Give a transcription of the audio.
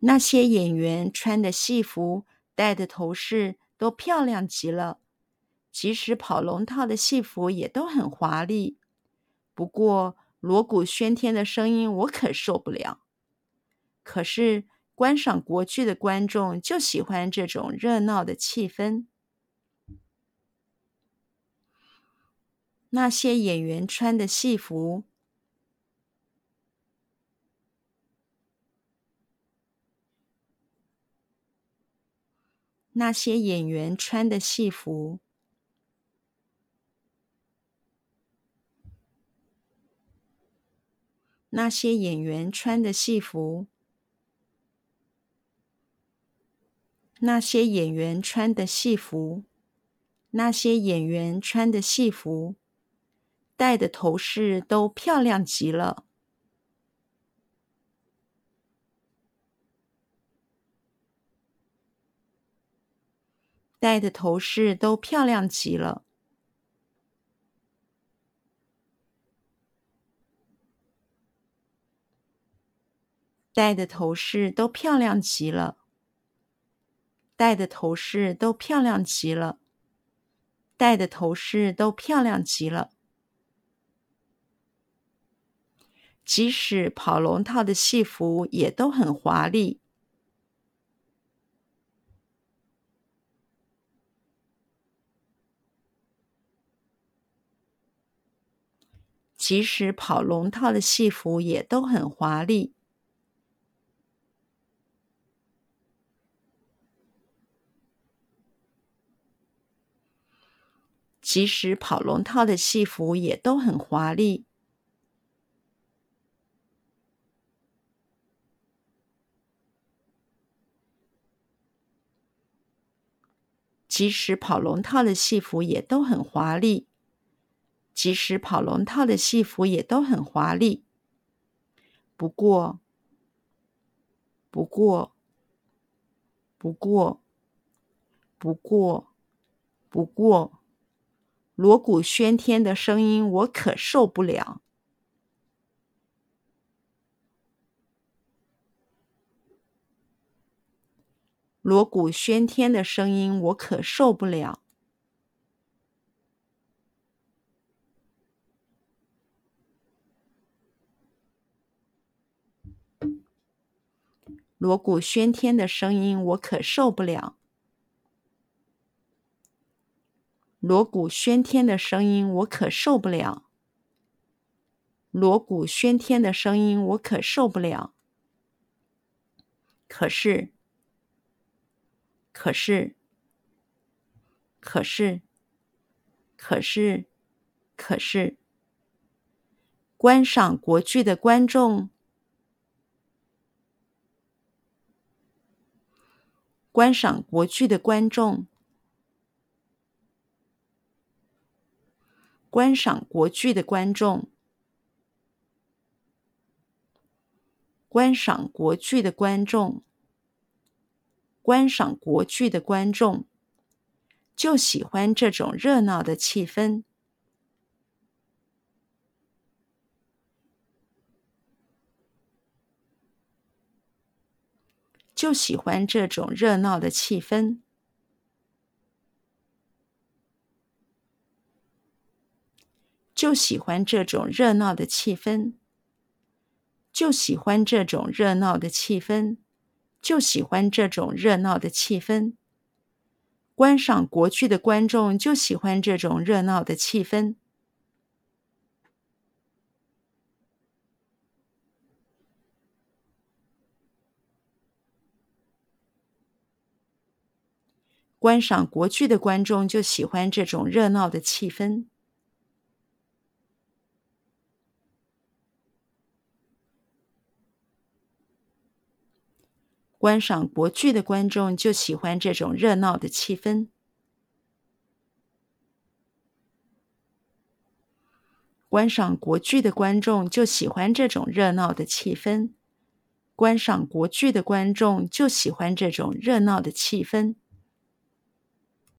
那些演员穿的戏服、戴的头饰都漂亮极了，即使跑龙套的戏服也都很华丽。不过，锣鼓喧天的声音我可受不了。可是，观赏国剧的观众就喜欢这种热闹的气氛。那些演员穿的戏服，那些演员穿的戏服，那些演员穿的戏服，那些演员穿的戏服，那些演员穿的戏服。戴的头饰都漂亮极了，戴的头饰都漂亮极了，戴的头饰都漂亮极了，戴的头饰都漂亮极了，戴的头饰都漂亮极了。即使跑龙套的戏服也都很华丽。即使跑龙套的戏服也都很华丽。即使跑龙套的戏服也都很华丽。即使跑龙套的戏服也都很华丽，即使跑龙套的戏服也都很华丽。不过，不过，不过，不过，不过，锣鼓喧天的声音我可受不了。锣鼓喧天的声音，我可受不了。锣鼓喧天的声音，我可受不了。锣鼓喧天的声音，我可受不了。锣鼓喧天的声音，我可受不了。可是。可是，可是，可是，可是，观赏国剧的观众，观赏国剧的观众，观赏国剧的观众，观赏国剧的观众。观赏国剧的观众。就喜欢这种热闹的气氛，就喜欢这种热闹的气氛，就喜欢这种热闹的气氛，就喜欢这种热闹的气氛。就喜欢这种热闹的气氛，观赏国剧的观众就喜欢这种热闹的气氛。观赏国剧的观众就喜欢这种热闹的气氛。观赏国剧的观众就喜欢这种热闹的气氛。观赏国剧的观众就喜欢这种热闹的气氛。观赏国剧的观众就喜欢这种热闹的气氛。